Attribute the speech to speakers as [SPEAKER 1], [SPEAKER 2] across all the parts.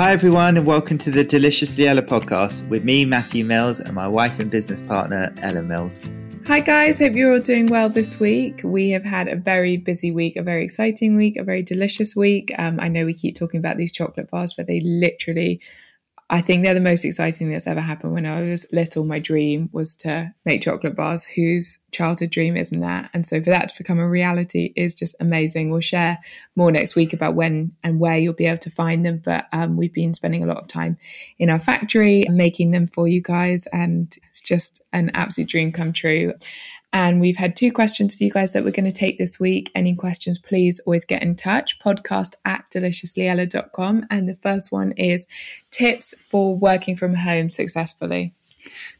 [SPEAKER 1] Hi, everyone, and welcome to the Deliciously Ella podcast with me, Matthew Mills, and my wife and business partner, Ella Mills.
[SPEAKER 2] Hi, guys. Hope you're all doing well this week. We have had a very busy week, a very exciting week, a very delicious week. Um, I know we keep talking about these chocolate bars, but they literally I think they're the most exciting thing that's ever happened. When I was little, my dream was to make chocolate bars. Whose childhood dream isn't that? And so for that to become a reality is just amazing. We'll share more next week about when and where you'll be able to find them. But um, we've been spending a lot of time in our factory making them for you guys, and it's just an absolute dream come true. And we've had two questions for you guys that we're going to take this week. Any questions, please always get in touch. Podcast at deliciouslyella.com. And the first one is tips for working from home successfully.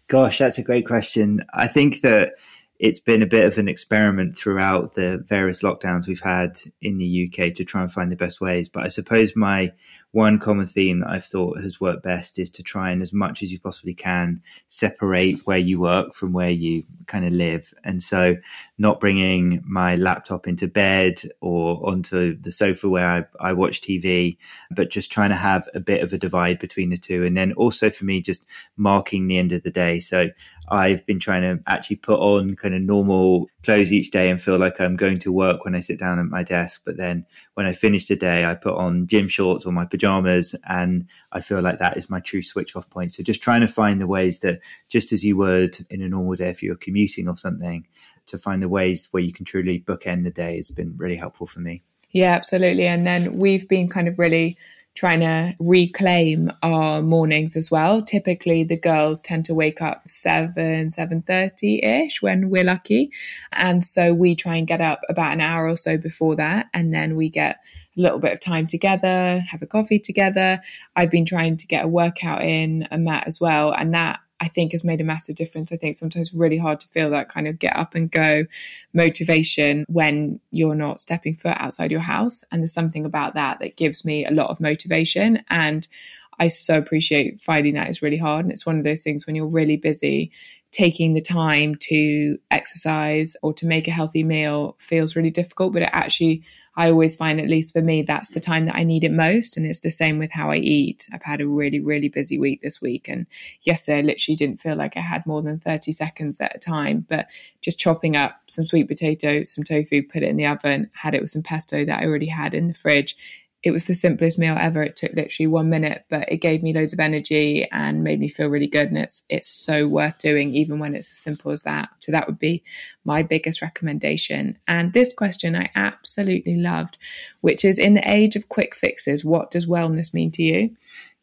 [SPEAKER 1] Gosh, that's a great question. I think that it's been a bit of an experiment throughout the various lockdowns we've had in the UK to try and find the best ways. But I suppose my one common theme that I've thought has worked best is to try and, as much as you possibly can, separate where you work from where you kind of live. And so, not bringing my laptop into bed or onto the sofa where I, I watch TV, but just trying to have a bit of a divide between the two. And then also for me, just marking the end of the day. So, I've been trying to actually put on kind of normal clothes each day and feel like I'm going to work when I sit down at my desk. But then when I finish the day, I put on gym shorts or my pajamas and I feel like that is my true switch off point. So just trying to find the ways that just as you would in a normal day if you're commuting or something, to find the ways where you can truly bookend the day has been really helpful for me.
[SPEAKER 2] Yeah, absolutely. And then we've been kind of really trying to reclaim our mornings as well. Typically, the girls tend to wake up seven, seven thirty ish when we're lucky, and so we try and get up about an hour or so before that, and then we get a little bit of time together, have a coffee together. I've been trying to get a workout in, and Matt as well, and that I think has made a massive difference. I think sometimes really hard to feel that kind of get up and go motivation when you're not stepping foot outside your house. And there's something about that that gives me a lot of motivation. And I so appreciate finding that is really hard. And it's one of those things when you're really busy, taking the time to exercise or to make a healthy meal feels really difficult, but it actually I always find, at least for me, that's the time that I need it most. And it's the same with how I eat. I've had a really, really busy week this week. And yesterday, I literally didn't feel like I had more than 30 seconds at a time. But just chopping up some sweet potato, some tofu, put it in the oven, had it with some pesto that I already had in the fridge it was the simplest meal ever. It took literally one minute, but it gave me loads of energy and made me feel really good. And it's it's so worth doing, even when it's as simple as that. So that would be my biggest recommendation. And this question I absolutely loved, which is in the age of quick fixes, what does wellness mean to you?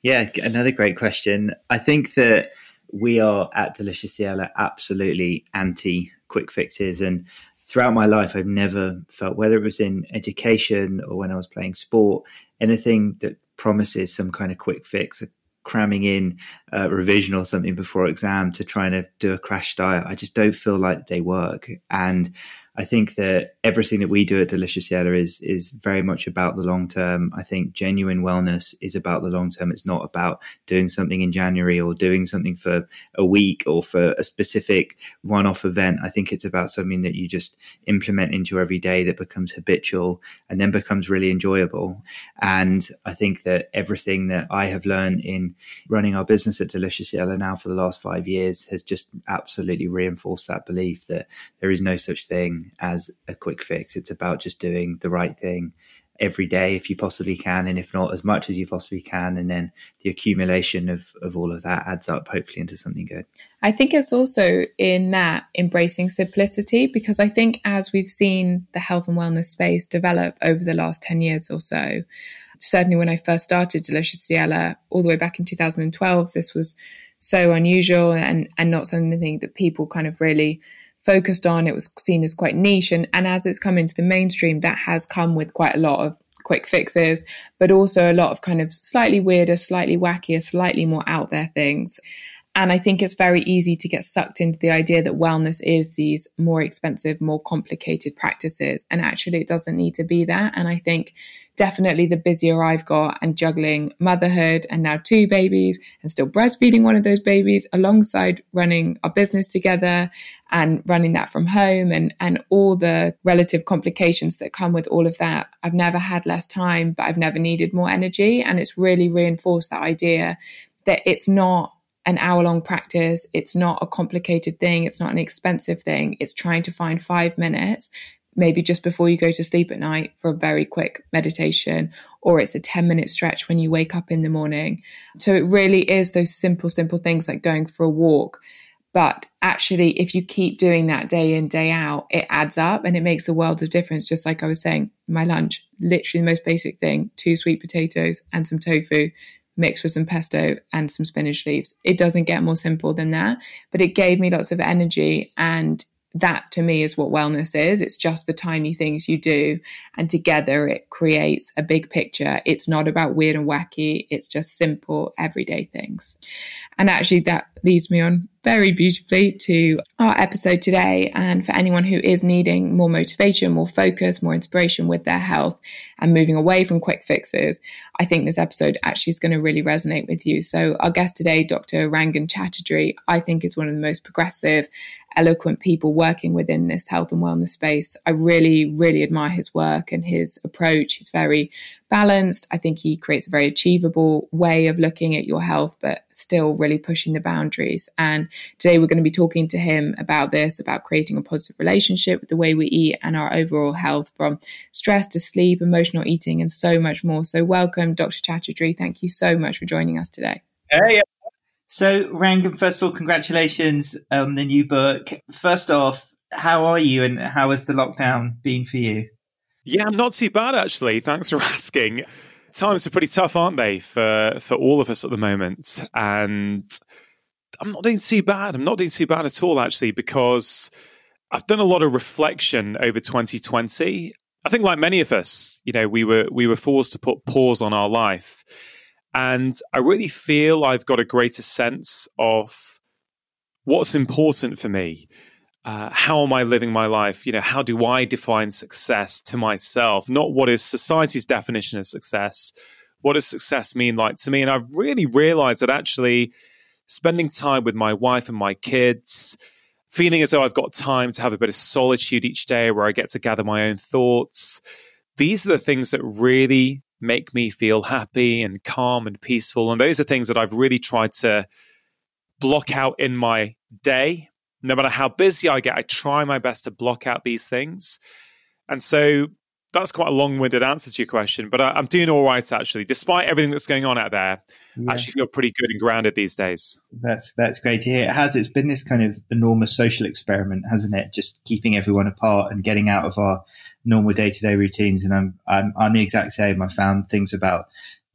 [SPEAKER 1] Yeah, another great question. I think that we are at Deliciously Ella absolutely anti quick fixes and throughout my life, I've never felt, whether it was in education or when I was playing sport, anything that promises some kind of quick fix, a cramming in a revision or something before exam to try and do a crash diet. I just don't feel like they work. And I think that everything that we do at Deliciously Ella is is very much about the long term. I think genuine wellness is about the long term. It's not about doing something in January or doing something for a week or for a specific one off event. I think it's about something that you just implement into every day that becomes habitual and then becomes really enjoyable. And I think that everything that I have learned in running our business at Deliciously Ella now for the last five years has just absolutely reinforced that belief that there is no such thing as a quick fix. It's about just doing the right thing every day if you possibly can, and if not, as much as you possibly can. And then the accumulation of, of all of that adds up, hopefully, into something good.
[SPEAKER 2] I think it's also in that embracing simplicity because I think as we've seen the health and wellness space develop over the last 10 years or so, certainly when I first started Deliciously Ella, all the way back in 2012, this was so unusual and, and not something that people kind of really focused on. It was seen as quite niche. And, and as it's come into the mainstream, that has come with quite a lot of quick fixes, but also a lot of kind of slightly weirder, slightly wackier, slightly more out there things. And I think it's very easy to get sucked into the idea that wellness is these more expensive, more complicated practices. And actually, it doesn't need to be that. And I think definitely the busier I've got and juggling motherhood and now two babies and still breastfeeding one of those babies alongside running our business together and running that from home and, and all the relative complications that come with all of that. I've never had less time, but I've never needed more energy. And it's really reinforced that idea that it's not an hour long practice. It's not a complicated thing. It's not an expensive thing. It's trying to find five minutes, maybe just before you go to sleep at night for a very quick meditation, or it's a 10 minute stretch when you wake up in the morning. So it really is those simple, simple things like going for a walk. But actually, if you keep doing that day in, day out, it adds up and it makes the world of difference. Just like I was saying, my lunch, literally the most basic thing two sweet potatoes and some tofu mixed with some pesto and some spinach leaves. It doesn't get more simple than that, but it gave me lots of energy. And that to me is what wellness is. It's just the tiny things you do. And together it creates a big picture. It's not about weird and wacky, it's just simple, everyday things. And actually, that leads me on very beautifully to our episode today. And for anyone who is needing more motivation, more focus, more inspiration with their health and moving away from quick fixes, I think this episode actually is going to really resonate with you. So, our guest today, Dr. Rangan Chatterjee, I think is one of the most progressive, eloquent people working within this health and wellness space. I really, really admire his work and his approach. He's very balanced. I think he creates a very achievable way of looking at your health, but still really pushing the boundaries. And today we're going to be talking to him about this, about creating a positive relationship with the way we eat and our overall health from stress to sleep, emotional eating, and so much more. So, welcome, Dr. Chatterjee. Thank you so much for joining us today.
[SPEAKER 1] Hey. So, Rangan, first of all, congratulations on the new book. First off, how are you and how has the lockdown been for you?
[SPEAKER 3] Yeah, I'm not too bad actually. Thanks for asking. Times are pretty tough, aren't they, for for all of us at the moment? And I'm not doing too bad. I'm not doing too bad at all actually because I've done a lot of reflection over 2020. I think like many of us, you know, we were we were forced to put pause on our life. And I really feel I've got a greater sense of what's important for me uh, how am I living my life? You know, how do I define success to myself? Not what is society's definition of success. What does success mean like to me? And I've really realized that actually spending time with my wife and my kids, feeling as though I've got time to have a bit of solitude each day where I get to gather my own thoughts. These are the things that really make me feel happy and calm and peaceful. And those are things that I've really tried to block out in my day no matter how busy I get, I try my best to block out these things. And so that's quite a long-winded answer to your question, but I, am doing all right actually, despite everything that's going on out there. Yeah. I actually feel pretty good and grounded these days.
[SPEAKER 1] That's that's great to hear. It has. It's been this kind of enormous social experiment, hasn't it? Just keeping everyone apart and getting out of our normal day-to-day routines. And I'm I'm, I'm the exact same. I found things about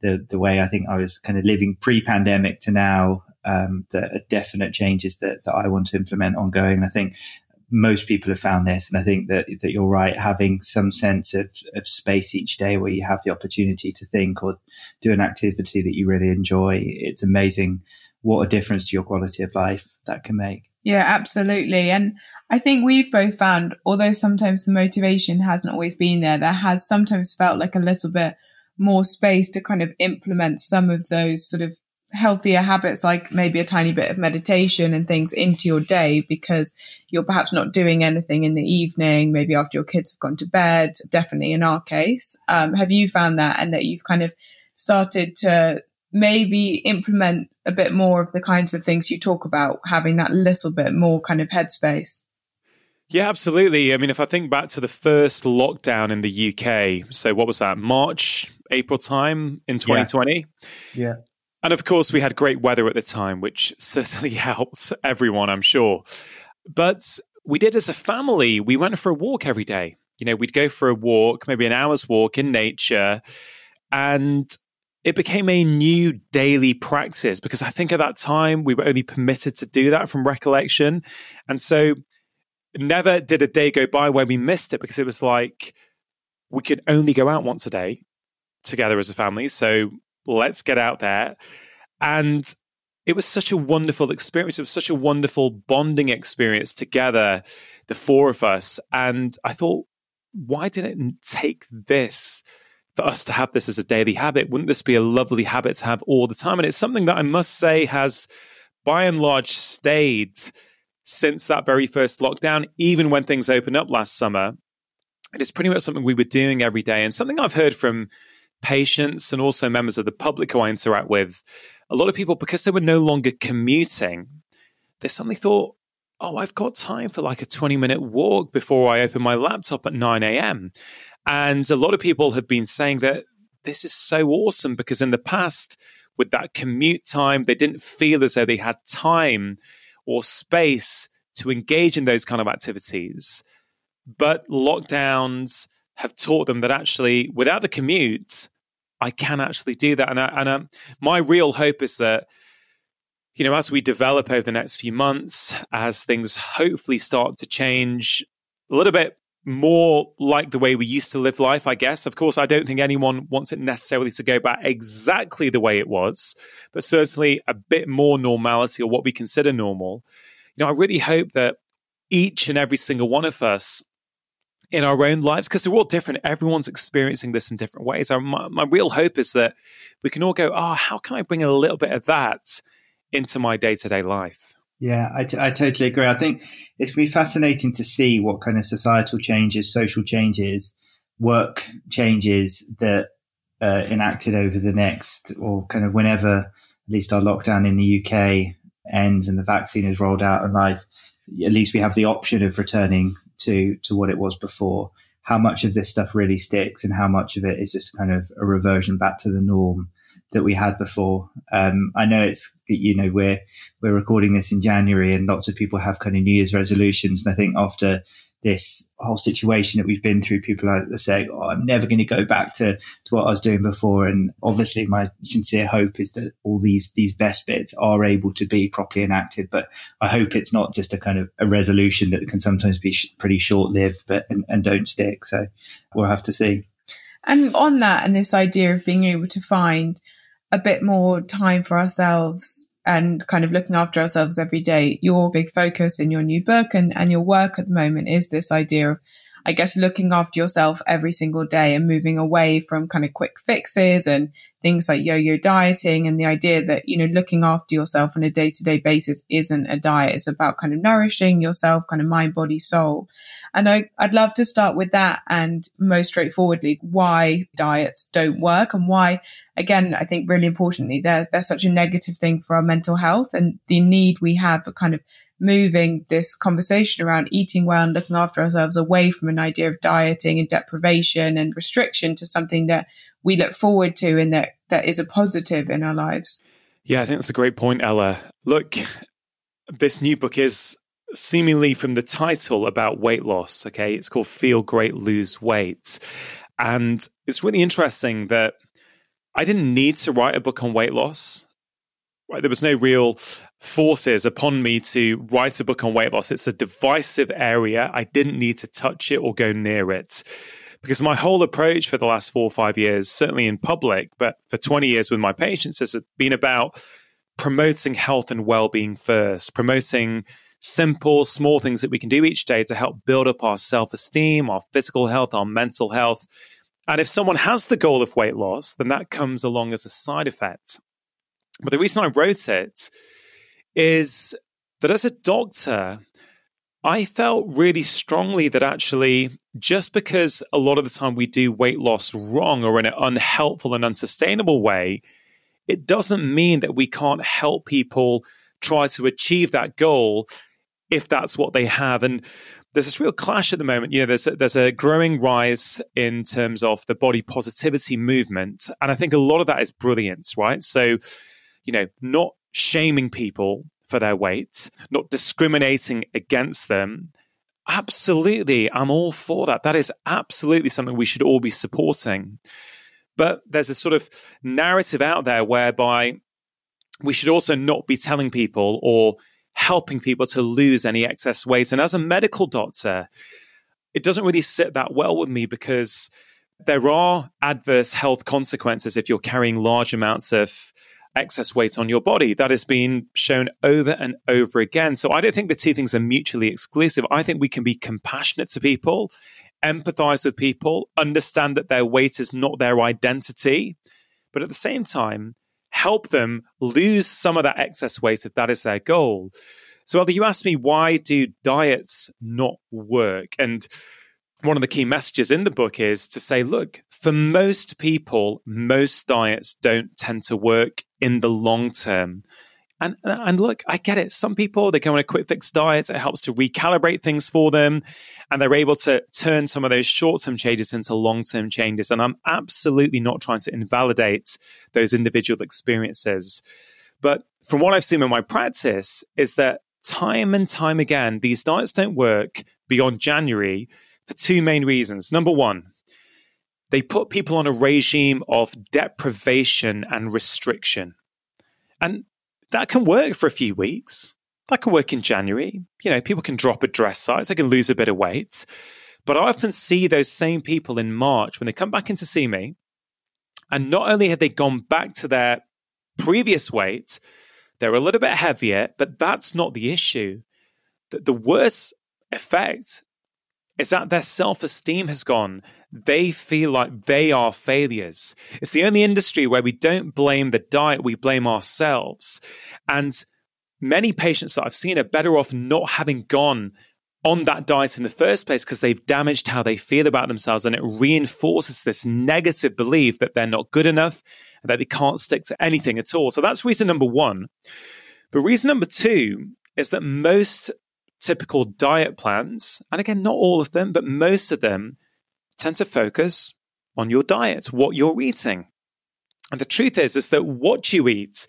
[SPEAKER 1] the the way I think I was kind of living pre-pandemic to now um, that are definite changes that, that I want to implement ongoing. I think most people have found this, and I think that that you're right. Having some sense of, of space each day where you have the opportunity to think or do an activity that you really enjoy, it's amazing what a difference to your quality of life that can make.
[SPEAKER 4] Yeah, absolutely. And I think we've both found, although sometimes the motivation hasn't always been there, there has sometimes felt like a little bit more space to kind of implement some of those sort of healthier habits, like maybe a tiny bit of meditation and things into your day because you're perhaps not doing anything in the evening, maybe after your kids have gone to bed, definitely in our case. Um, have you found that and that you've kind of started to maybe implement a bit more of the kinds of things you talk about, having that little bit more kind of headspace?
[SPEAKER 3] Yeah, absolutely. I mean, if I think back to the first lockdown in the UK, so what was that, March, April time in 2020?
[SPEAKER 1] Yeah. yeah.
[SPEAKER 3] And of course, we had great weather at the time, which certainly helped everyone, I'm sure. But we did as a family, we went for a walk every day. You know, we'd go for a walk, maybe an hour's walk in nature. And it became a new daily practice because I think at that time we were only permitted to do that from recollection. And so never did a day go by where we missed it because it was like we could only go out once a day together as a family. So let's get out there. And it was such a wonderful experience. It was such a wonderful bonding experience together, the four of us. And I thought, why did it take this for us to have this as a daily habit? Wouldn't this be a lovely habit to have all the time? And it's something that I must say has, by and large, stayed since that very first lockdown, even when things opened up last summer. It is pretty much something we were doing every day and something I've heard from patients and also members of the public who I interact with. A lot of people, because they were no longer commuting, they suddenly thought, oh, I've got time for like a 20 minute walk before I open my laptop at 9 a.m. And a lot of people have been saying that this is so awesome because in the past, with that commute time, they didn't feel as though they had time or space to engage in those kind of activities. But lockdowns have taught them that actually, without the commute, I can actually do that. And, I, and um, my real hope is that, you know, as we develop over the next few months, as things hopefully start to change a little bit more like the way we used to live life, I guess. Of course, I don't think anyone wants it necessarily to go back exactly the way it was, but certainly a bit more normality or what we consider normal. You know, I really hope that each and every single one of us in our own lives, because they're all different, everyone's experiencing this in different ways. My, my real hope is that we can all go, oh, how can I bring a little bit of that into my day to day life?
[SPEAKER 1] Yeah, I, t- I totally agree. I think it's going to be fascinating to see what kind of societal changes, social changes, work changes that uh, enacted over the next, or kind of whenever at least our lockdown in the UK ends and the vaccine is rolled out and live, at least we have the option of returning to to what it was before. How much of this stuff really sticks, and how much of it is just kind of a reversion back to the norm that we had before. Um, I know it's you know we're we're recording this in January, and lots of people have kind of New Year's resolutions. And I think after this whole situation that we've been through, people are saying, "Oh, I'm never going to go back to, to what I was doing before." And obviously, my sincere hope is that all these these best bits are able to be properly enacted. But I hope it's not just a kind of a resolution that can sometimes be sh- pretty short lived, but and, and don't stick. So we'll have to see.
[SPEAKER 4] And on that, and this idea of being able to find a bit more time for ourselves and kind of looking after ourselves every day. Your big focus in your new book and, and your work at the moment is this idea of I guess looking after yourself every single day and moving away from kind of quick fixes and things like yo-yo dieting and the idea that, you know, looking after yourself on a day-to-day basis isn't a diet. It's about kind of nourishing yourself, kind of mind, body, soul. And I, I'd love to start with that and most straightforwardly, why diets don't work and why, again, I think really importantly, they're, they're such a negative thing for our mental health and the need we have for kind of moving this conversation around eating well and looking after ourselves away from an idea of dieting and deprivation and restriction to something that we look forward to and that, that is a positive in our lives.
[SPEAKER 3] Yeah, I think that's a great point, Ella. Look, this new book is seemingly from the title about weight loss. Okay. It's called Feel Great, Lose Weight. And it's really interesting that I didn't need to write a book on weight loss. Right? There was no real forces upon me to write a book on weight loss. It's a divisive area. I didn't need to touch it or go near it because my whole approach for the last four or five years, certainly in public, but for 20 years with my patients, has been about promoting health and well being first, promoting simple, small things that we can do each day to help build up our self esteem, our physical health, our mental health. And if someone has the goal of weight loss, then that comes along as a side effect. But the reason I wrote it is that as a doctor, I felt really strongly that actually, just because a lot of the time we do weight loss wrong or in an unhelpful and unsustainable way, it doesn't mean that we can't help people try to achieve that goal if that's what they have. And there's this real clash at the moment. You know, there's a, there's a growing rise in terms of the body positivity movement, and I think a lot of that is brilliant, right? So, you know, not shaming people for their weight, not discriminating against them. Absolutely, I'm all for that. That is absolutely something we should all be supporting. But there's a sort of narrative out there whereby we should also not be telling people or helping people to lose any excess weight. And as a medical doctor, it doesn't really sit that well with me because there are adverse health consequences if you're carrying large amounts of excess weight on your body. That has been shown over and over again. So I don't think the two things are mutually exclusive. I think we can be compassionate to people, empathize with people, understand that their weight is not their identity, but at the same time, help them lose some of that excess weight if that is their goal. So, Ella, you asked me why do diets not work? And one of the key messages in the book is to say, look, for most people, most diets don't tend to work in the long term. And, and look, I get it. Some people, they go on a quick fix diet. It helps to recalibrate things for them. And they're able to turn some of those short term changes into long term changes. And I'm absolutely not trying to invalidate those individual experiences. But from what I've seen in my practice, is that time and time again, these diets don't work beyond January for two main reasons. Number one, they put people on a regime of deprivation and restriction. And that can work for a few weeks. That can work in January. You know, people can drop a dress size, they can lose a bit of weight. But I often see those same people in March when they come back in to see me. And not only have they gone back to their previous weight, they're a little bit heavier, but that's not the issue. The, the worst effect is that their self esteem has gone. They feel like they are failures. It's the only industry where we don't blame the diet, we blame ourselves. And many patients that I've seen are better off not having gone on that diet in the first place because they've damaged how they feel about themselves and it reinforces this negative belief that they're not good enough and that they can't stick to anything at all. So that's reason number one. But reason number two is that most typical diet plans, and again, not all of them, but most of them tend to focus on your diet, what you're eating. And the truth is, is that what you eat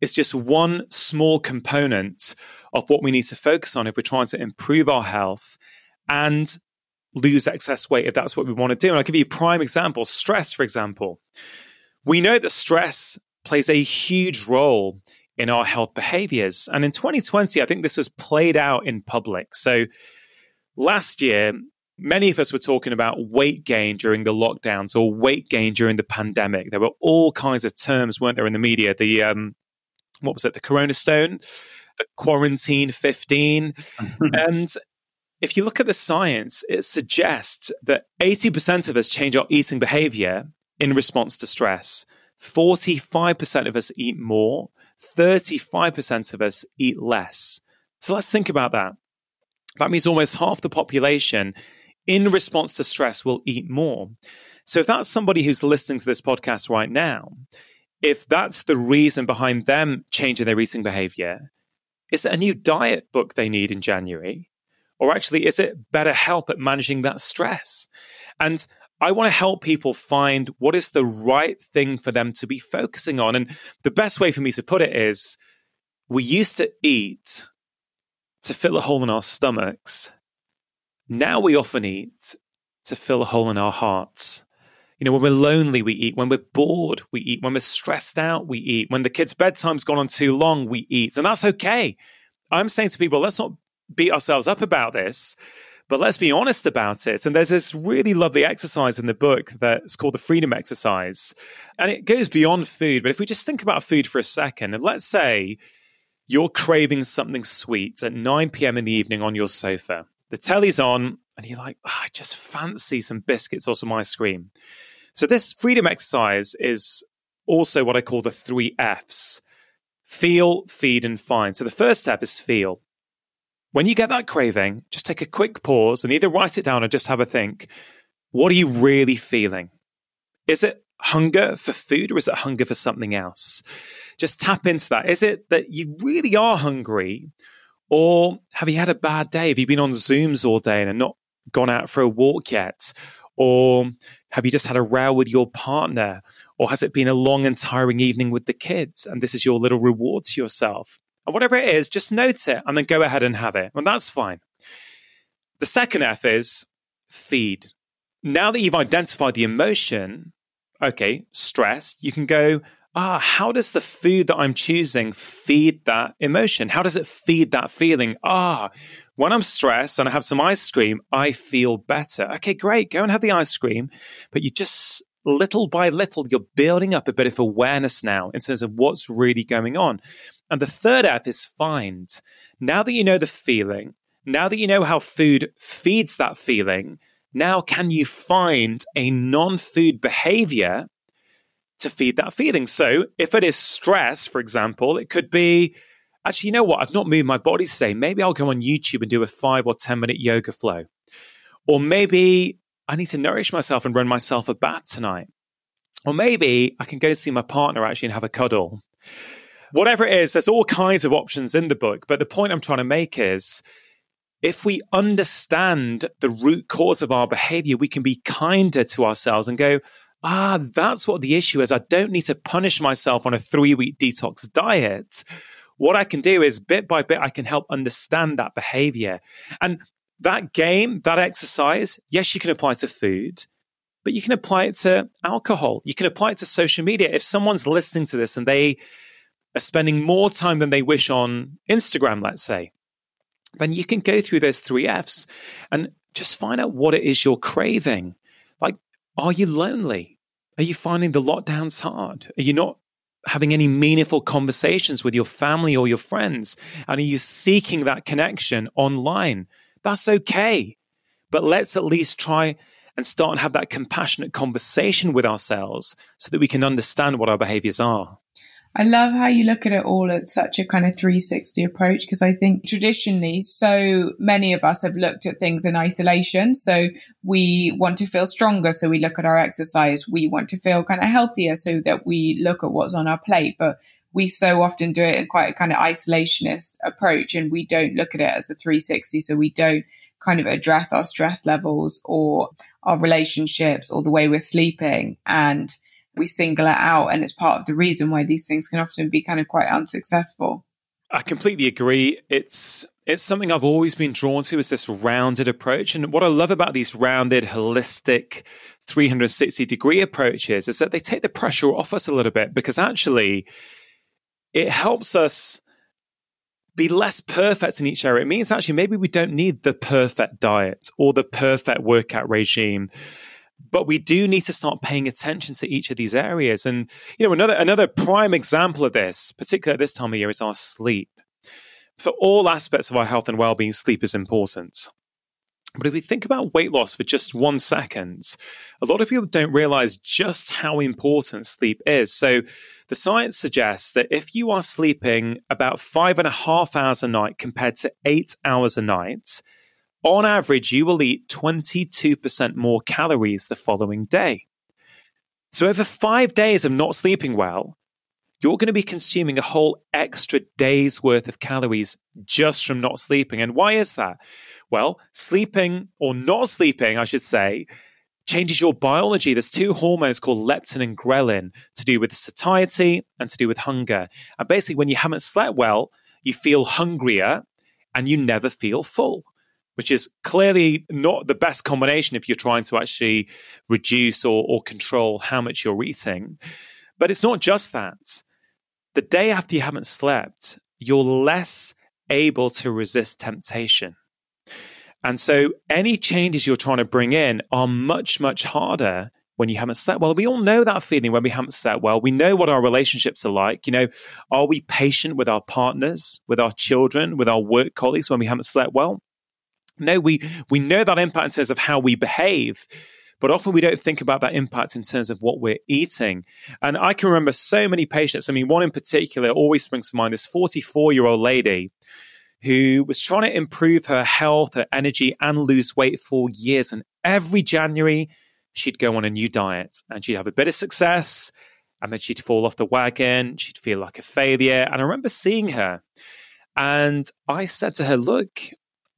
[SPEAKER 3] is just one small component of what we need to focus on if we're trying to improve our health and lose excess weight if that's what we want to do. And I'll give you a prime example stress, for example. We know that stress plays a huge role in our health behaviors. And in 2020, I think this was played out in public. So last year, many of us were talking about weight gain during the lockdowns or weight gain during the pandemic. There were all kinds of terms, weren't there, in the media? The um, what was it? The Corona Stone, the Quarantine 15, and if you look at the science, it suggests that 80% of us change our eating behavior in response to stress. 45% of us eat more, 35% of us eat less. So let's think about that. That means almost half the population in response to stress will eat more. So if that's somebody who's listening to this podcast right now, if that's the reason behind them changing their eating behavior, is it a new diet book they need in January? Or actually, is it better help at managing that stress? And I want to help people find what is the right thing for them to be focusing on. And the best way for me to put it is we used to eat to fill a hole in our stomachs. Now we often eat to fill a hole in our hearts. You know, when we're lonely, we eat. When we're bored, we eat. When we're stressed out, we eat. When the kids' bedtime's gone on too long, we eat. And that's okay. I'm saying to people, let's not beat ourselves up about this. But let's be honest about it. And there's this really lovely exercise in the book that's called the freedom exercise. And it goes beyond food. But if we just think about food for a second, and let's say you're craving something sweet at 9 p.m. in the evening on your sofa. The telly's on, and you're like, oh, I just fancy some biscuits or some ice cream. So, this freedom exercise is also what I call the three F's feel, feed, and find. So, the first step is feel. When you get that craving, just take a quick pause and either write it down or just have a think. What are you really feeling? Is it hunger for food or is it hunger for something else? Just tap into that. Is it that you really are hungry or have you had a bad day? Have you been on Zooms all day and not gone out for a walk yet? Or have you just had a row with your partner? Or has it been a long and tiring evening with the kids? And this is your little reward to yourself. And whatever it is, just note it and then go ahead and have it. And that's fine. The second F is feed. Now that you've identified the emotion, okay, stress, you can go, ah, how does the food that I'm choosing feed that emotion? How does it feed that feeling? Ah, when I'm stressed and I have some ice cream, I feel better. Okay, great. Go and have the ice cream. But you just little by little, you're building up a bit of awareness now in terms of what's really going on. And the third F is find. Now that you know the feeling, now that you know how food feeds that feeling, now can you find a non food behavior to feed that feeling. So if it is stress, for example, it could be actually, you know what? I've not moved my body today. Maybe I'll go on YouTube and do a five or 10 minute yoga flow. Or maybe I need to nourish myself and run myself a bath tonight. Or maybe I can go see my partner actually and have a cuddle. Whatever it is, there's all kinds of options in the book. But the point I'm trying to make is if we understand the root cause of our behavior, we can be kinder to ourselves and go, ah, that's what the issue is. I don't need to punish myself on a three week detox diet. What I can do is bit by bit, I can help understand that behavior. And that game, that exercise, yes, you can apply to food, but you can apply it to alcohol. You can apply it to social media. If someone's listening to this and they are spending more time than they wish on Instagram, let's say, then you can go through those three F's and just find out what it is you're craving. Like, are you lonely? Are you finding the lockdowns hard? Are you not having any meaningful conversations with your family or your friends? And are you seeking that connection online? That's okay. But let's at least try and start and have that compassionate conversation with ourselves so that we can understand what our behaviors are.
[SPEAKER 2] I love how you look at it all at such a kind of 360 approach because I think traditionally so many of us have looked at things in isolation. So we want to feel stronger. So we look at our exercise. We want to feel kind of healthier so that we look at what's on our plate. But we so often do it in quite a kind of isolationist approach and we don't look at it as a 360. So we don't kind of address our stress levels or our relationships or the way we're sleeping. And we single it out. And it's part of the reason why these things can often be kind of quite unsuccessful.
[SPEAKER 3] I completely agree. It's it's something I've always been drawn to is this rounded approach. And what I love about these rounded, holistic, 360 degree approaches is that they take the pressure off us a little bit because actually it helps us be less perfect in each area. It means actually maybe we don't need the perfect diet or the perfect workout regime but we do need to start paying attention to each of these areas. And you know, another another prime example of this, particularly at this time of year, is our sleep. For all aspects of our health and well-being, sleep is important. But if we think about weight loss for just one second, a lot of people don't realize just how important sleep is. So the science suggests that if you are sleeping about five and a half hours a night compared to eight hours a night, on average, you will eat 22% more calories the following day. So, over five days of not sleeping well, you're going to be consuming a whole extra day's worth of calories just from not sleeping. And why is that? Well, sleeping or not sleeping, I should say, changes your biology. There's two hormones called leptin and ghrelin to do with satiety and to do with hunger. And basically, when you haven't slept well, you feel hungrier and you never feel full which is clearly not the best combination if you're trying to actually reduce or, or control how much you're eating. But it's not just that. The day after you haven't slept, you're less able to resist temptation. And so any changes you're trying to bring in are much, much harder when you haven't slept well. We all know that feeling when we haven't slept well. We know what our relationships are like. You know, are we patient with our partners, with our children, with our work colleagues when we haven't slept well? No, we we know that impact in terms of how we behave. But often we don't think about that impact in terms of what we're eating. And I can remember so many patients. I mean, one in particular always springs to mind this 44 year old lady who was trying to improve her health, her energy, and lose weight for years. And every January, she'd go on a new diet and she'd have a bit of success and then she'd fall off the wagon. She'd feel like a failure. And I remember seeing her and I said to her, Look,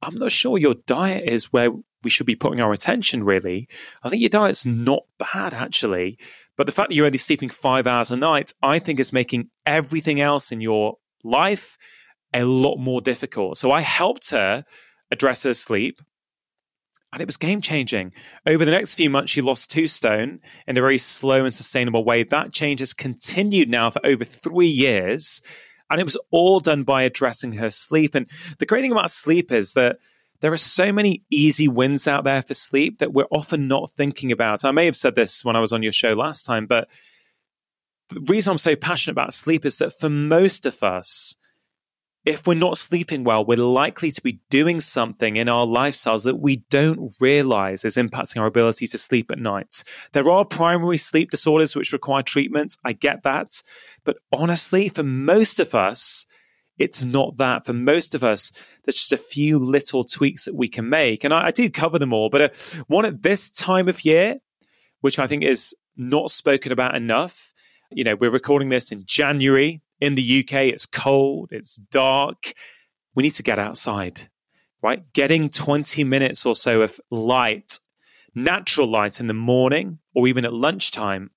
[SPEAKER 3] I'm not sure your diet is where we should be putting our attention, really. I think your diet's not bad, actually. But the fact that you're only sleeping five hours a night, I think is making everything else in your life a lot more difficult. So I helped her address her sleep and it was game changing. Over the next few months, she lost two stone in a very slow and sustainable way. That change has continued now for over three years. And it was all done by addressing her sleep. And the great thing about sleep is that there are so many easy wins out there for sleep that we're often not thinking about. I may have said this when I was on your show last time, but the reason I'm so passionate about sleep is that for most of us, if we're not sleeping well, we're likely to be doing something in our lifestyles that we don't realize is impacting our ability to sleep at night. There are primary sleep disorders which require treatment. I get that. But honestly, for most of us, it's not that. For most of us, there's just a few little tweaks that we can make. And I, I do cover them all. But uh, one at this time of year, which I think is not spoken about enough, you know, we're recording this in January in the UK, it's cold, it's dark. We need to get outside, right? Getting 20 minutes or so of light, natural light in the morning or even at lunchtime,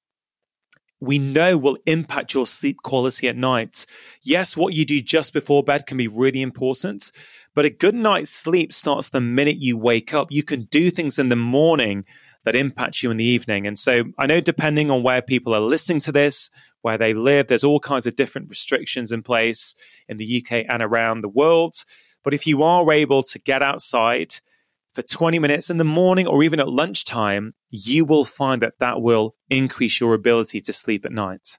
[SPEAKER 3] we know will impact your sleep quality at night. Yes, what you do just before bed can be really important, but a good night's sleep starts the minute you wake up. You can do things in the morning that impact you in the evening. And so I know depending on where people are listening to this, where they live. There's all kinds of different restrictions in place in the UK and around the world. But if you are able to get outside for 20 minutes in the morning or even at lunchtime, you will find that that will increase your ability to sleep at night.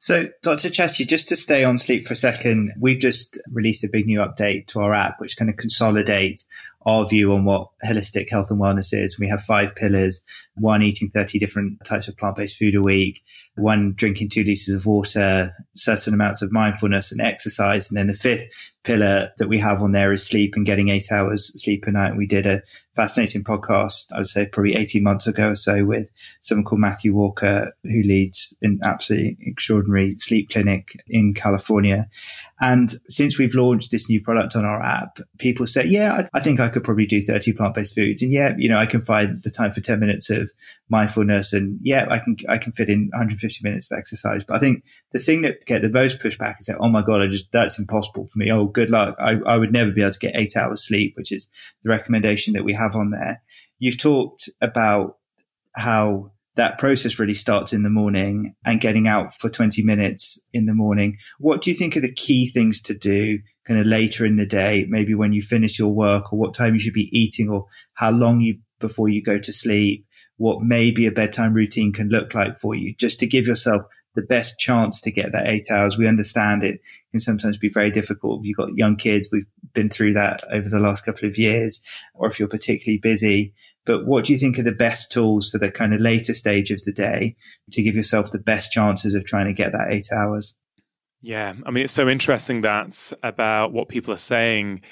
[SPEAKER 1] So, Dr. Chatterjee, just to stay on sleep for a second, we've just released a big new update to our app, which kind of consolidate our view on what holistic health and wellness is. We have five pillars, one eating 30 different types of plant-based food a week, one drinking two liters of water, certain amounts of mindfulness and exercise. And then the fifth pillar that we have on there is sleep and getting eight hours sleep a night. We did a fascinating podcast, I would say probably 18 months ago or so with someone called Matthew Walker, who leads an absolutely extraordinary sleep clinic in California. And since we've launched this new product on our app, people say, yeah, I, think I could probably do 30 plant based foods. And yeah, you know, I can find the time for 10 minutes of mindfulness and yeah, I can, I can fit in 150 minutes of exercise. But I think the thing that get the most pushback is that, oh my God, I just, that's impossible for me. Oh, good luck. I, I would never be able to get eight hours sleep, which is the recommendation that we have on there. You've talked about how that process really starts in the morning and getting out for 20 minutes in the morning. What do you think are the key things to do kind of later in the day, maybe when you finish your work or what time you should be eating or how long you before you go to sleep, what maybe a bedtime routine can look like for you, just to give yourself the best chance to get that eight hours. We understand it can sometimes be very difficult. If you've got young kids, we've been through that over the last couple of years, or if you're particularly busy. But what do you think are the best tools for the kind of later stage of the day to give yourself the best chances of trying to get that eight hours?
[SPEAKER 3] Yeah, I mean, it's so interesting that about what people are saying.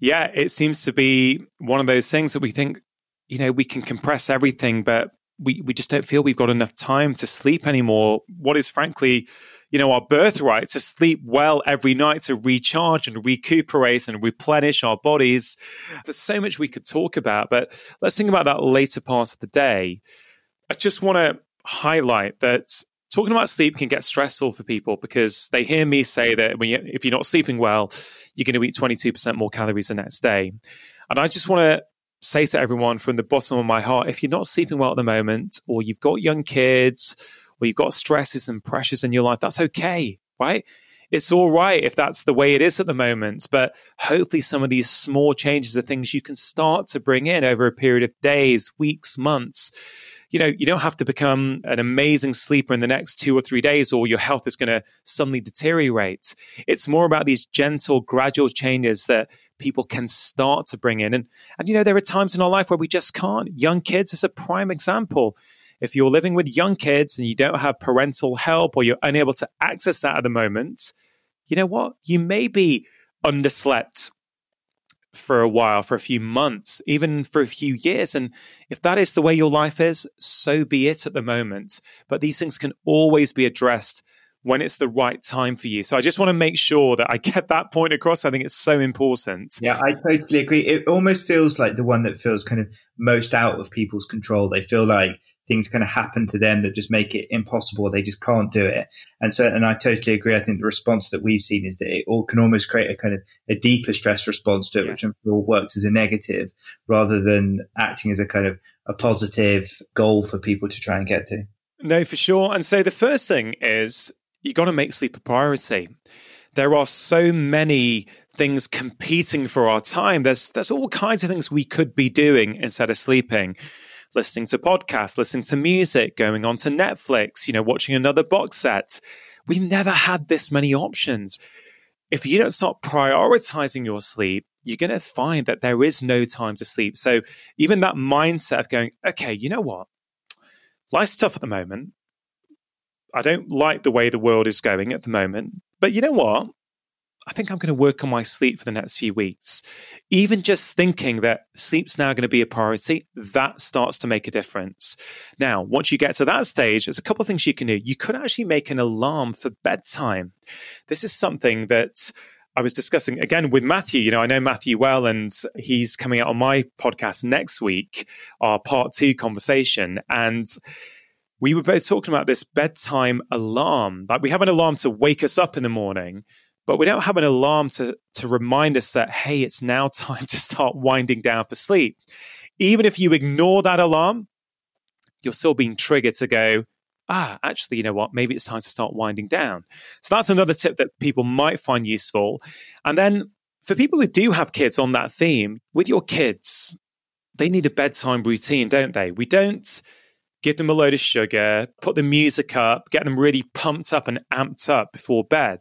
[SPEAKER 3] Yeah, it seems to be one of those things that we think, you know, we can compress everything, but we, we just don't feel we've got enough time to sleep anymore. What is frankly, you know, our birthright to sleep well every night, to recharge and recuperate and replenish our bodies. There's so much we could talk about, but let's think about that later part of the day. I just want to highlight that talking about sleep can get stressful for people because they hear me say that when you, if you're not sleeping well, you're going to eat 22% more calories the next day. And I just want to say to everyone from the bottom of my heart if you're not sleeping well at the moment, or you've got young kids, or you've got stresses and pressures in your life, that's okay, right? It's all right if that's the way it is at the moment. But hopefully, some of these small changes are things you can start to bring in over a period of days, weeks, months you know, you don't have to become an amazing sleeper in the next two or three days or your health is going to suddenly deteriorate. It's more about these gentle, gradual changes that people can start to bring in. And, and, you know, there are times in our life where we just can't. Young kids is a prime example. If you're living with young kids and you don't have parental help or you're unable to access that at the moment, you know what? You may be underslept for a while, for a few months, even for a few years. And if that is the way your life is, so be it at the moment. But these things can always be addressed when it's the right time for you. So I just want to make sure that I get that point across. I think it's so important.
[SPEAKER 1] Yeah, I totally agree. It almost feels like the one that feels kind of most out of people's control. They feel like things kind of happen to them that just make it impossible. They just can't do it. And so, and I totally agree. I think the response that we've seen is that it all can almost create a kind of a deeper stress response to it, yeah. which I'm sure works as a negative rather than acting as a kind of a positive goal for people to try and get to.
[SPEAKER 3] No, for sure. And so the first thing is you've got to make sleep a priority. There are so many things competing for our time. There's there's all kinds of things we could be doing instead of sleeping listening to podcasts, listening to music, going on to Netflix, you know, watching another box set. We've never had this many options. If you don't start prioritizing your sleep, you're going to find that there is no time to sleep. So even that mindset of going, okay, you know what? Life's tough at the moment. I don't like the way the world is going at the moment. But you know what? I think I'm going to work on my sleep for the next few weeks. Even just thinking that sleep's now going to be a priority, that starts to make a difference. Now, once you get to that stage, there's a couple of things you can do. You could actually make an alarm for bedtime. This is something that I was discussing again with Matthew. You know, I know Matthew well, and he's coming out on my podcast next week, our part two conversation. And we were both talking about this bedtime alarm. Like we have an alarm to wake us up in the morning but we don't have an alarm to, to remind us that, hey, it's now time to start winding down for sleep. Even if you ignore that alarm, you're still being triggered to go, ah, actually, you know what? Maybe it's time to start winding down. So that's another tip that people might find useful. And then for people who do have kids on that theme, with your kids, they need a bedtime routine, don't they? We don't give them a load of sugar, put the music up, get them really pumped up and amped up before bed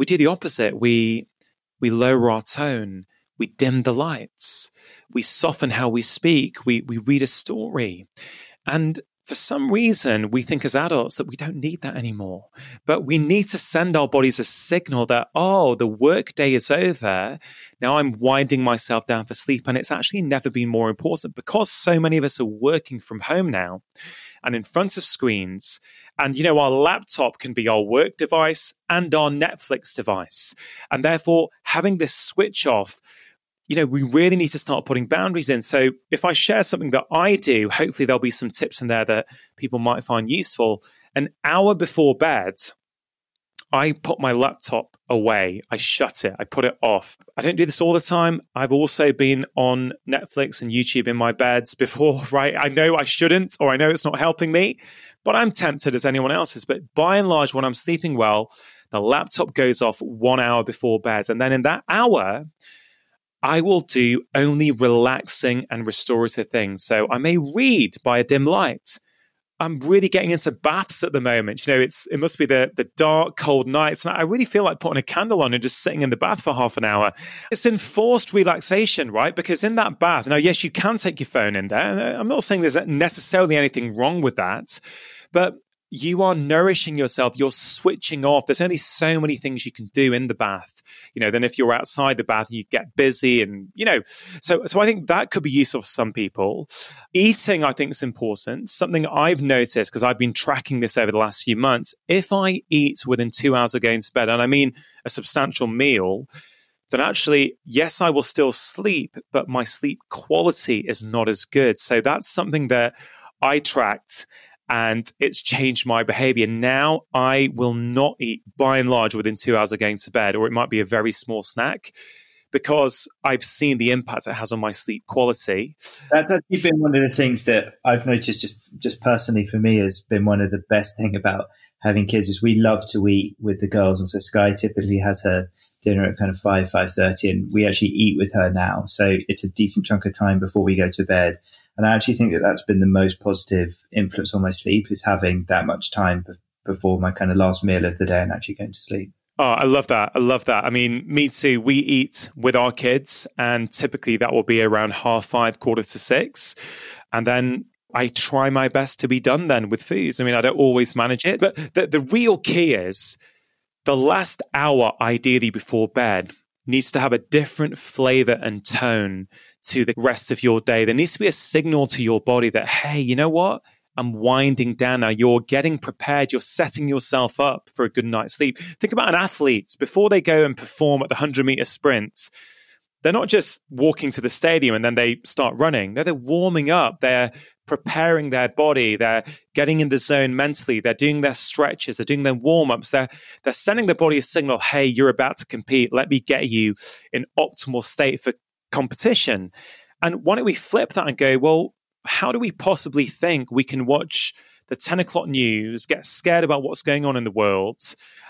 [SPEAKER 3] we do the opposite. We we lower our tone. We dim the lights. We soften how we speak. We we read a story, and for some reason, we think as adults that we don't need that anymore. But we need to send our bodies a signal that, oh, the workday is over. Now I'm winding myself down for sleep. And it's actually never been more important because so many of us are working from home now and in front of screens. And, you know, our laptop can be our work device and our Netflix device. And therefore, having this switch off you know, we really need to start putting boundaries in. So if I share something that I do, hopefully there'll be some tips in there that people might find useful. An hour before bed, I put my laptop away. I shut it. I put it off. I don't do this all the time. I've also been on Netflix and YouTube in my beds before, right? I know I shouldn't, or I know it's not helping me, but I'm tempted as anyone else is. But by and large, when I'm sleeping well, the laptop goes off one hour before bed. And then in that hour, I will do only relaxing and restorative things. So I may read by a dim light. I'm really getting into baths at the moment. You know, it's it must be the the dark, cold nights, and I really feel like putting a candle on and just sitting in the bath for half an hour. It's enforced relaxation, right? Because in that bath, now yes, you can take your phone in there. Uh, I'm not saying there's necessarily anything wrong with that, but you are nourishing yourself. You're switching off. There's only so many things you can do in the bath. You know, then if you're outside the bath, you get busy and, you know, so, so I think that could be useful for some people. Eating, I think is important. Something I've noticed because I've been tracking this over the last few months. If I eat within two hours of going to bed, and I mean a substantial meal, then actually, yes, I will still sleep, but my sleep quality is not as good. So that's something that I tracked and it's changed my behavior. Now I will not eat by and large within two hours of going to bed, or it might be a very small snack because I've seen the impact it has on my sleep quality.
[SPEAKER 1] That's actually been one of the things that I've noticed just just personally for me has been one of the best thing about having kids is we love to eat with the girls and so Skye typically has her dinner at kind of 5 5.30 and we actually eat with her now so it's a decent chunk of time before we go to bed and i actually think that that's been the most positive influence on my sleep is having that much time before my kind of last meal of the day and actually going to sleep
[SPEAKER 3] Oh, I love that. I love that. I mean, me too. We eat with our kids, and typically that will be around half five, quarter to six. And then I try my best to be done then with foods. I mean, I don't always manage it, but the, the real key is the last hour, ideally before bed, needs to have a different flavor and tone to the rest of your day. There needs to be a signal to your body that, hey, you know what? I'm winding down now. You're getting prepared. You're setting yourself up for a good night's sleep. Think about an athlete before they go and perform at the 100 meter sprints. They're not just walking to the stadium and then they start running. No, they're warming up. They're preparing their body. They're getting in the zone mentally. They're doing their stretches. They're doing their warm ups. They're, they're sending the body a signal hey, you're about to compete. Let me get you in optimal state for competition. And why don't we flip that and go, well, how do we possibly think we can watch the 10 o'clock news, get scared about what's going on in the world,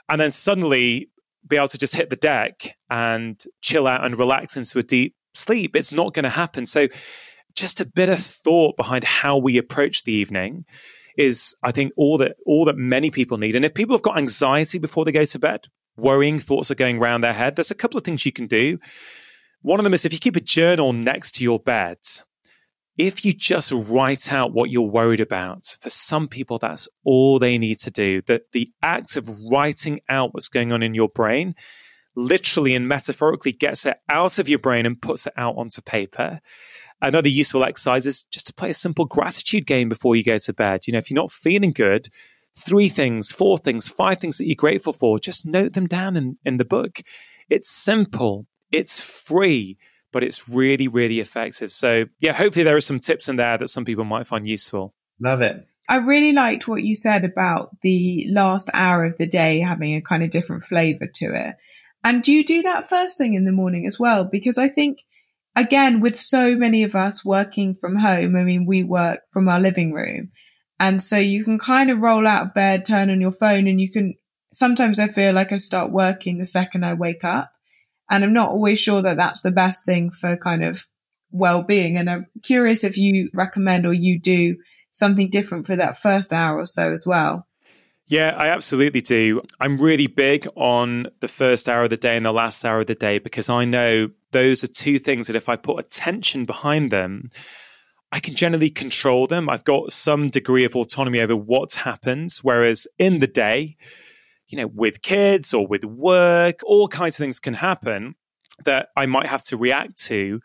[SPEAKER 3] and then suddenly be able to just hit the deck and chill out and relax into a deep sleep? It's not going to happen. So, just a bit of thought behind how we approach the evening is, I think, all that all that many people need. And if people have got anxiety before they go to bed, worrying thoughts are going around their head, there's a couple of things you can do. One of them is if you keep a journal next to your bed, if you just write out what you're worried about, for some people, that's all they need to do. That the act of writing out what's going on in your brain literally and metaphorically gets it out of your brain and puts it out onto paper. Another useful exercise is just to play a simple gratitude game before you go to bed. You know, if you're not feeling good, three things, four things, five things that you're grateful for, just note them down in, in the book. It's simple, it's free but it's really, really effective. So, yeah, hopefully there are some tips in there that some people might find useful.
[SPEAKER 1] Love it.
[SPEAKER 2] I really liked what you said about the last hour of the day having a kind of different flavor to it. And do you do that first thing in the morning as well? Because I think, again, with so many of us working from home, I mean, we work from our living room. And so you can kind of roll out of bed, turn on your phone, and you can. Sometimes I feel like I start working the second I wake up. And I'm not always sure that that's the best thing for kind of well being. And I'm curious if you recommend or you do something different for that first hour or so as well.
[SPEAKER 3] Yeah, I absolutely do. I'm really big on the first hour of the day and the last hour of the day because I know those are two things that if I put attention behind them, I can generally control them. I've got some degree of autonomy over what happens. Whereas in the day, you know, with kids or with work, all kinds of things can happen that I might have to react to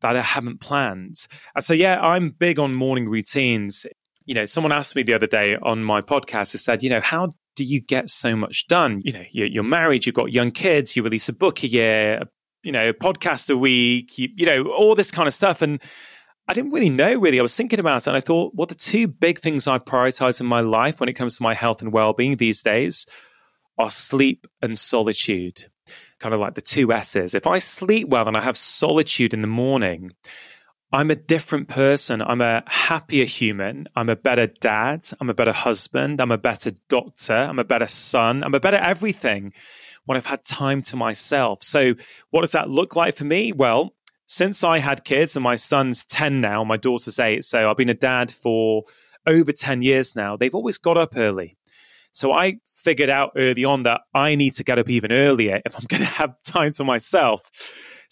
[SPEAKER 3] that I haven't planned. And so, yeah, I'm big on morning routines. You know, someone asked me the other day on my podcast, they said, you know, how do you get so much done? You know, you're, married, you've got young kids, you release a book a year, you know, a podcast a week, you, you know, all this kind of stuff. And I didn't really know, really. I was thinking about it and I thought, well, the two big things I prioritize in my life when it comes to my health and well being these days are sleep and solitude, kind of like the two S's. If I sleep well and I have solitude in the morning, I'm a different person. I'm a happier human. I'm a better dad. I'm a better husband. I'm a better doctor. I'm a better son. I'm a better everything when I've had time to myself. So, what does that look like for me? Well, since I had kids and my son's 10 now, my daughter's eight. So, I've been a dad for over 10 years now. They've always got up early. So, I figured out early on that I need to get up even earlier if I'm going to have time to myself.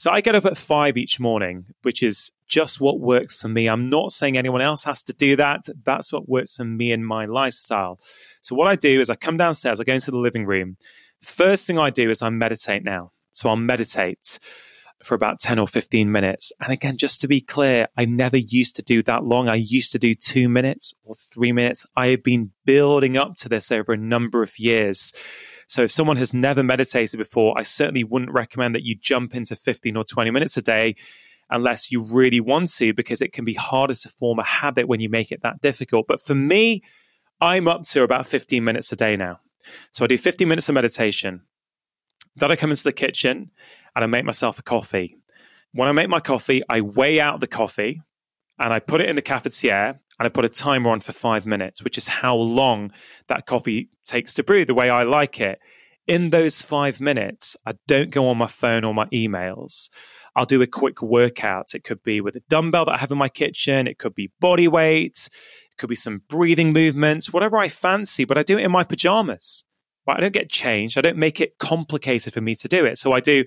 [SPEAKER 3] So I get up at five each morning, which is just what works for me. I'm not saying anyone else has to do that. That's what works for me and my lifestyle. So what I do is I come downstairs, I go into the living room. First thing I do is I meditate now. So I'll meditate for about 10 or 15 minutes. And again, just to be clear, I never used to do that long. I used to do two minutes or three minutes. I have been building up to this over a number of years. So if someone has never meditated before, I certainly wouldn't recommend that you jump into 15 or 20 minutes a day. unless you really want to, because it can be harder to form a habit when you make it that difficult. But for me, I'm up to about 15 minutes a day now. So I do 15 minutes of meditation. Then I come into the kitchen and I make myself a coffee. When I make my coffee, I weigh out the coffee and I put it in the cafetiere and I put a timer on for five minutes, which is how long that coffee takes to brew, the way I like it. In those five minutes, I don't go on my phone or my emails. I'll do a quick workout. It could be with a dumbbell that I have in my kitchen, it could be body weight, it could be some breathing movements, whatever I fancy, but I do it in my pajamas. I don't get changed. I don't make it complicated for me to do it. So I do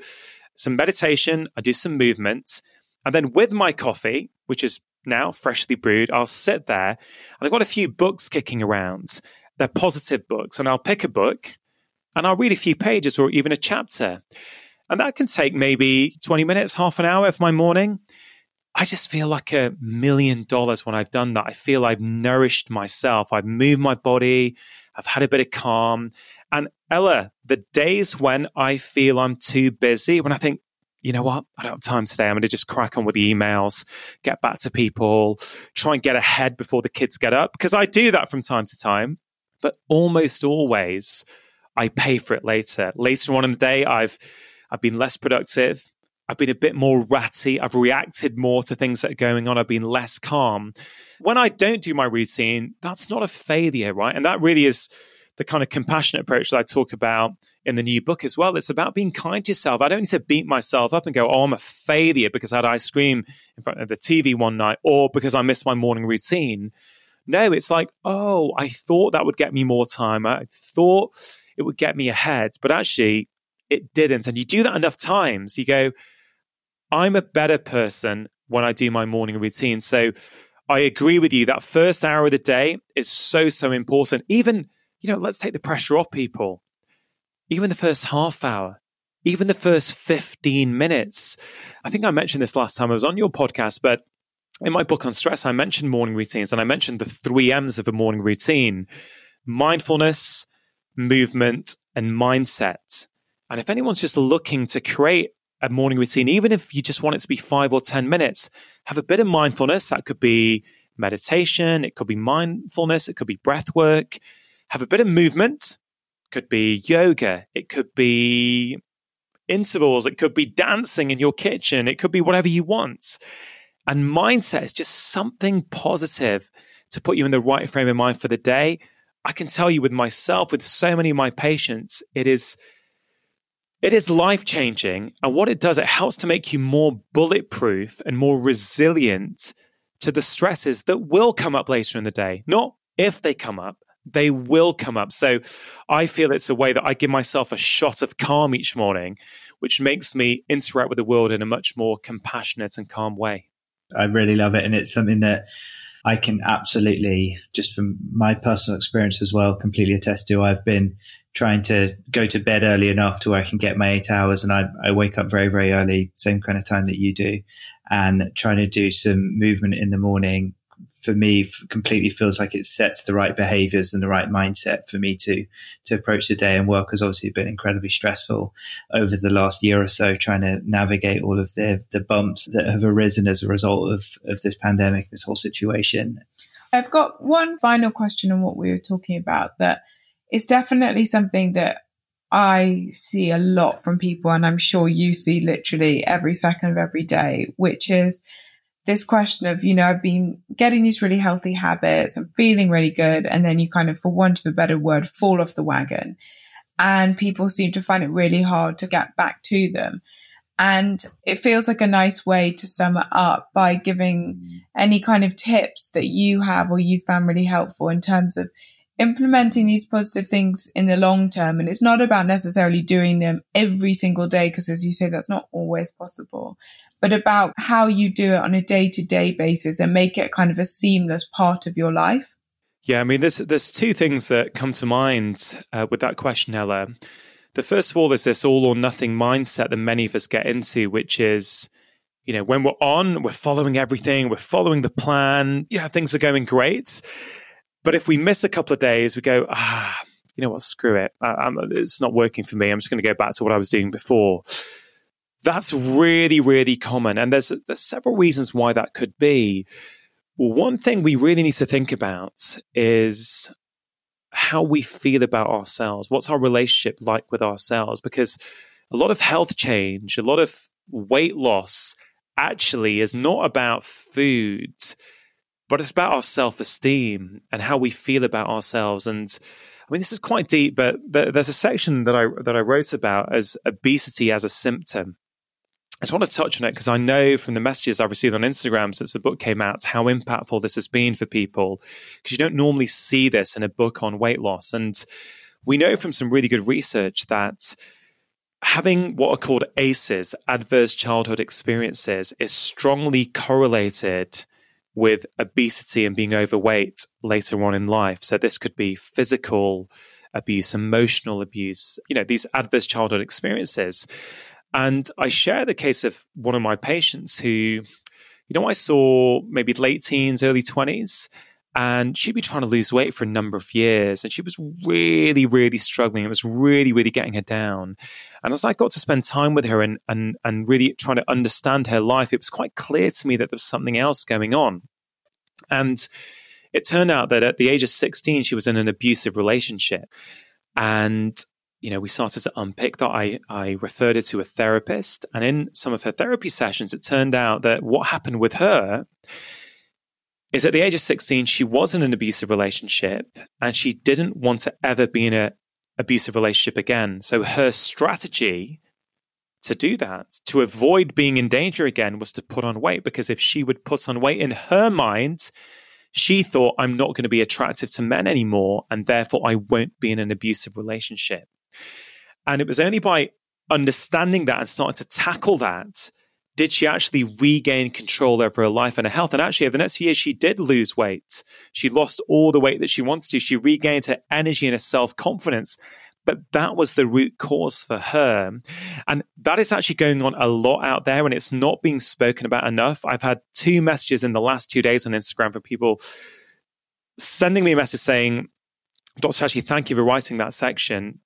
[SPEAKER 3] some meditation, I do some movement, and then with my coffee, which is now freshly brewed, I'll sit there and I've got a few books kicking around. They're positive books, and I'll pick a book and I'll read a few pages or even a chapter. And that can take maybe 20 minutes, half an hour of my morning. I just feel like a million dollars when I've done that. I feel I've nourished myself. I've moved my body. I've had a bit of calm. Ella, the days when I feel I'm too busy, when I think, you know what, I don't have time today. I'm going to just crack on with the emails, get back to people, try and get ahead before the kids get up. Because I do that from time to time. But almost always, I pay for it later. Later on in the day, I've I've been less productive. I've been a bit more ratty. I've reacted more to things that are going on. I've been less calm. When I don't do my routine, that's not a failure, right? And that really is the kind of compassionate approach that I talk about in the new book as well. It's about being kind to yourself. I don't need to beat myself up and go, oh, I'm a failure because I had ice cream in front of the TV one night or because I missed my morning routine. No, it's like, oh, I thought that would get me more time. I thought it would get me ahead, but actually it didn't. And you do that enough times, you go, I'm a better person when I do my morning routine. So I agree with you. That first hour of the day is so, so important. Even, you know, let's take the pressure off people. Even the first half hour, even the first 15 minutes. I think I mentioned this last time I was on your podcast, but in my book on stress, I mentioned morning routines and I mentioned the three M's of a morning routine mindfulness, movement, and mindset. And if anyone's just looking to create a morning routine, even if you just want it to be five or 10 minutes, have a bit of mindfulness. That could be meditation, it could be mindfulness, it could be breath work. Have a bit of movement, could be yoga, it could be intervals, it could be dancing in your kitchen, it could be whatever you want. And mindset is just something positive to put you in the right frame of mind for the day I can tell you with myself, with so many of my patients, it is it is life changing. And what it does, it helps to make you more bulletproof and more resilient to the stresses that will come up later in the day. Not if they come up, they will come up. So I feel it's a way that I give myself a shot of calm each morning, which makes me interact with the world in a much more compassionate and calm way.
[SPEAKER 1] I really love it. And it's something that I can absolutely, just from my personal experience as well, completely attest to. I've been trying to go to bed early enough to where I can get my eight hours, and I, I wake up very, very early, same kind of time that you do, and trying to do some movement in the morning for me completely feels like it sets the right behaviors and the right mindset for me to to approach the day and work has obviously been incredibly stressful over the last year or so trying to navigate all of the the bumps that have arisen as a result of of this pandemic this whole situation.
[SPEAKER 2] I've got one final question on what we were talking about that it's definitely something that I see a lot from people, and I'm sure you see literally every second of every day, which is this question of, you know, I've been getting these really healthy habits, I'm feeling really good. And then you kind of, for want of a better word, fall off the wagon. And people seem to find it really hard to get back to them. And it feels like a nice way to sum it up by giving mm. any kind of tips that you have or you found really helpful in terms of implementing these positive things in the long term. And it's not about necessarily doing them every single day, because as you say, that's not always possible, but about how you do it on a day to day basis and make it kind of a seamless part of your life.
[SPEAKER 3] Yeah, I mean, there's there's two things that come to mind uh, with that question, Ella. The first of all is this all or nothing mindset that many of us get into, which is, you know, when we're on, we're following everything, we're following the plan, know, things are going great. But if we miss a couple of days, we go, ah, you know what, screw it. I, it's not working for me. I'm just going to go back to what I was doing before. That's really, really common. And there's, there's several reasons why that could be. One thing we really need to think about is how we feel about ourselves. What's our relationship like with ourselves? Because a lot of health change, a lot of weight loss actually is not about food, but it's about our self esteem and how we feel about ourselves. And I mean, this is quite deep, but there's a section that I that I wrote about as obesity as a symptom. I just want to touch on it because I know from the messages I've received on Instagram since the book came out how impactful this has been for people because you don't normally see this in a book on weight loss. And we know from some really good research that having what are called ACEs, adverse childhood experiences, is strongly correlated with obesity and being overweight later on in life. So this could be physical abuse, emotional abuse, you know, these adverse childhood experiences. And I share the case of one of my patients who, you know, I saw maybe late teens, early 20s, and she'd be trying to lose weight for a number of years. And she was really, really struggling. It was really, really getting her down. And as I got to spend time with her and, and, and really trying to understand her life, it was quite clear to me that there was something else going on. And it turned out that at the age of 16, she was in an abusive relationship. And you know, we started to unpick that. I, I referred her to a therapist. And in some of her therapy sessions, it turned out that what happened with her is at the age of 16, she was in an abusive relationship and she didn't want to ever be in an abusive relationship again. So her strategy to do that, to avoid being in danger again, was to put on weight. Because if she would put on weight in her mind, she thought, I'm not going to be attractive to men anymore. And therefore, I won't be in an abusive relationship. And it was only by understanding that and starting to tackle that did she actually regain control over her life and her health. And actually, over the next few years, she did lose weight. She lost all the weight that she wanted to. She regained her energy and her self confidence. But that was the root cause for her. And that is actually going on a lot out there and it's not being spoken about enough. I've had two messages in the last two days on Instagram from people sending me a message saying, Dr. Chatterjee, thank you for writing that section.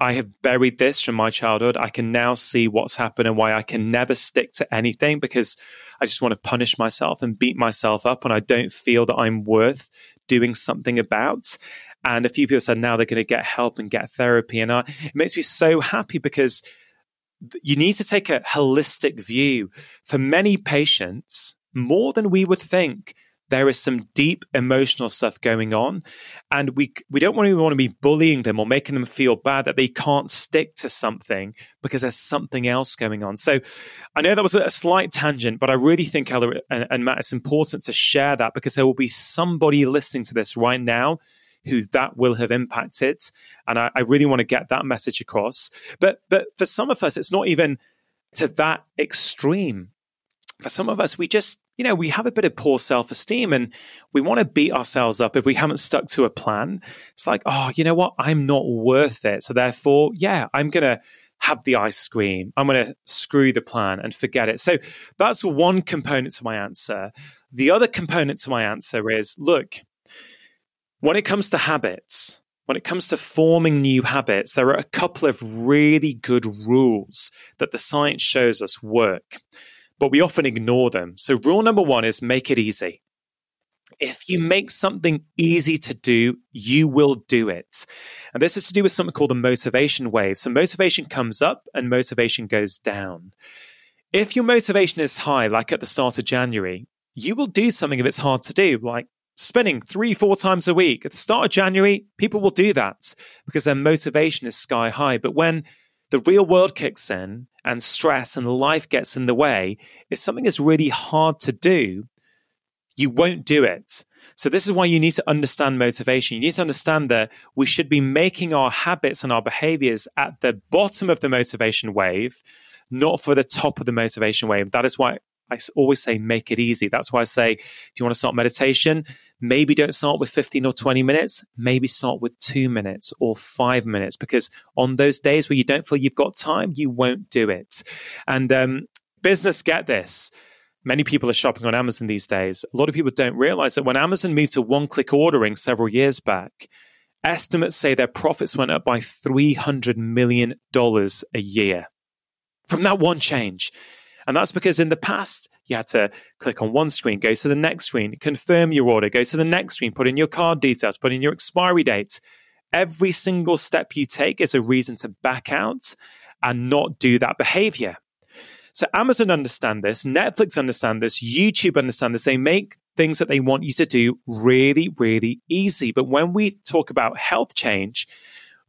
[SPEAKER 3] I have buried this from my childhood. I can now see what's happened and why I can never stick to anything because I just want to punish myself and beat myself up. And I don't feel that I'm worth doing something about. And a few people said now they're going to get help and get therapy. And I, it makes me so happy because you need to take a holistic view. For many patients, more than we would think, there is some deep emotional stuff going on and we we don't want to want to be bullying them or making them feel bad that they can't stick to something because there's something else going on. So i know that was a slight tangent but i really think Ella and, and matt it's important to share that because there will be somebody listening to this right now who that will have impacted and I, I really want to get that message across. But but for some of us it's not even to that extreme for some of us, we just, you know, we have a bit of poor self esteem and we want to beat ourselves up if we haven't stuck to a plan. It's like, oh, you know what? I'm not worth it. So therefore, yeah, I'm going to have the ice cream. I'm going to screw the plan and forget it. So that's one component to my answer. The other component to my answer is look, when it comes to habits, when it comes to forming new habits, there are a couple of really good rules that the science shows us work but we often ignore them. So, rule number one is make it easy. If you make something easy to do, you will do it. And this is to do with something called a motivation wave. So, motivation comes up and motivation goes down. If your motivation is high, like at the start of January, you will do something if it's hard to do, like spinning three, four times a week. At the start of January, people will do that because their motivation is sky high. But when the real world kicks in and stress and life gets in the way, if something is really hard to do, you won't do it. So, this is why you need to understand motivation. You need to understand that we should be making our habits and our behaviors at the bottom of the motivation wave, not for the top of the motivation wave. That is why I always say make it easy. That's why I say, if you want to start meditation, maybe don't start with 15 or 20 minutes, maybe start with two minutes or five minutes, because on those days where you don't feel you've got time, you won't do it. And um, business, get this. Many people are shopping on Amazon these days. A lot of people don't realize that when Amazon moved to one click ordering several years back, estimates say their profits went up by $300 million a year from that one change. And that's because in the past, you had to click on one screen, go to the next screen, confirm your order, go to the next screen, put in your card details, put in your expiry date. Every single step you take is a reason to back out and not do that behavior. So Amazon understand this, Netflix understand this, YouTube understand this. They make things that they want you to do really, really easy. But when we talk about health change,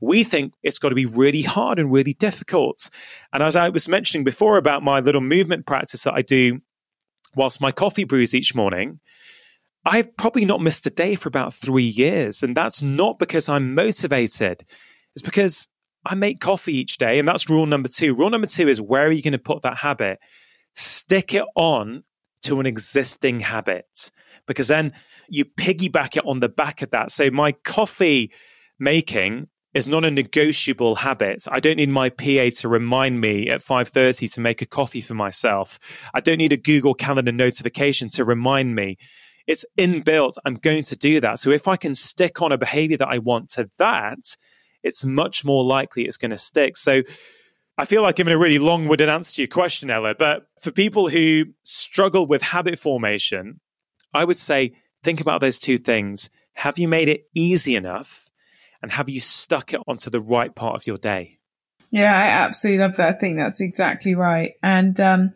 [SPEAKER 3] we think it's got to be really hard and really difficult. And as I was mentioning before about my little movement practice that I do whilst my coffee brews each morning, I've probably not missed a day for about three years. And that's not because I'm motivated. It's because I make coffee each day. And that's rule number two. Rule number two is where are you going to put that habit? Stick it on to an existing habit because then you piggyback it on the back of that. So my coffee making is not a negotiable habit. I don't need my PA to remind me at 5:30 to make a coffee for myself. I don't need a Google Calendar notification to remind me. It's inbuilt. I'm going to do that. So if I can stick on a behavior that I want to that, it's much more likely it's going to stick. So I feel like giving a really long-winded answer to your question, Ella, but for people who struggle with habit formation, I would say think about those two things. Have you made it easy enough and have you stuck it onto the right part of your day?
[SPEAKER 4] Yeah, I absolutely love that. I think that's exactly right. And um,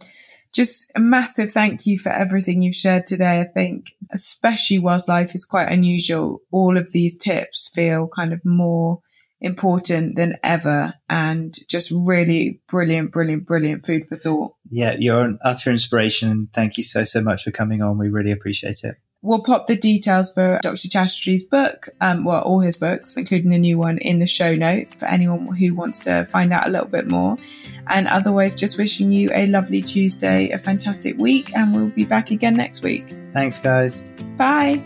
[SPEAKER 4] just a massive thank you for everything you've shared today. I think, especially whilst life is quite unusual, all of these tips feel kind of more important than ever and just really brilliant, brilliant, brilliant food for thought.
[SPEAKER 1] Yeah, you're an utter inspiration. Thank you so, so much for coming on. We really appreciate it.
[SPEAKER 4] We'll pop the details for Dr. Chatterjee's book, um, well, all his books, including the new one, in the show notes for anyone who wants to find out a little bit more. And otherwise, just wishing you a lovely Tuesday, a fantastic week, and we'll be back again next week.
[SPEAKER 1] Thanks, guys.
[SPEAKER 4] Bye.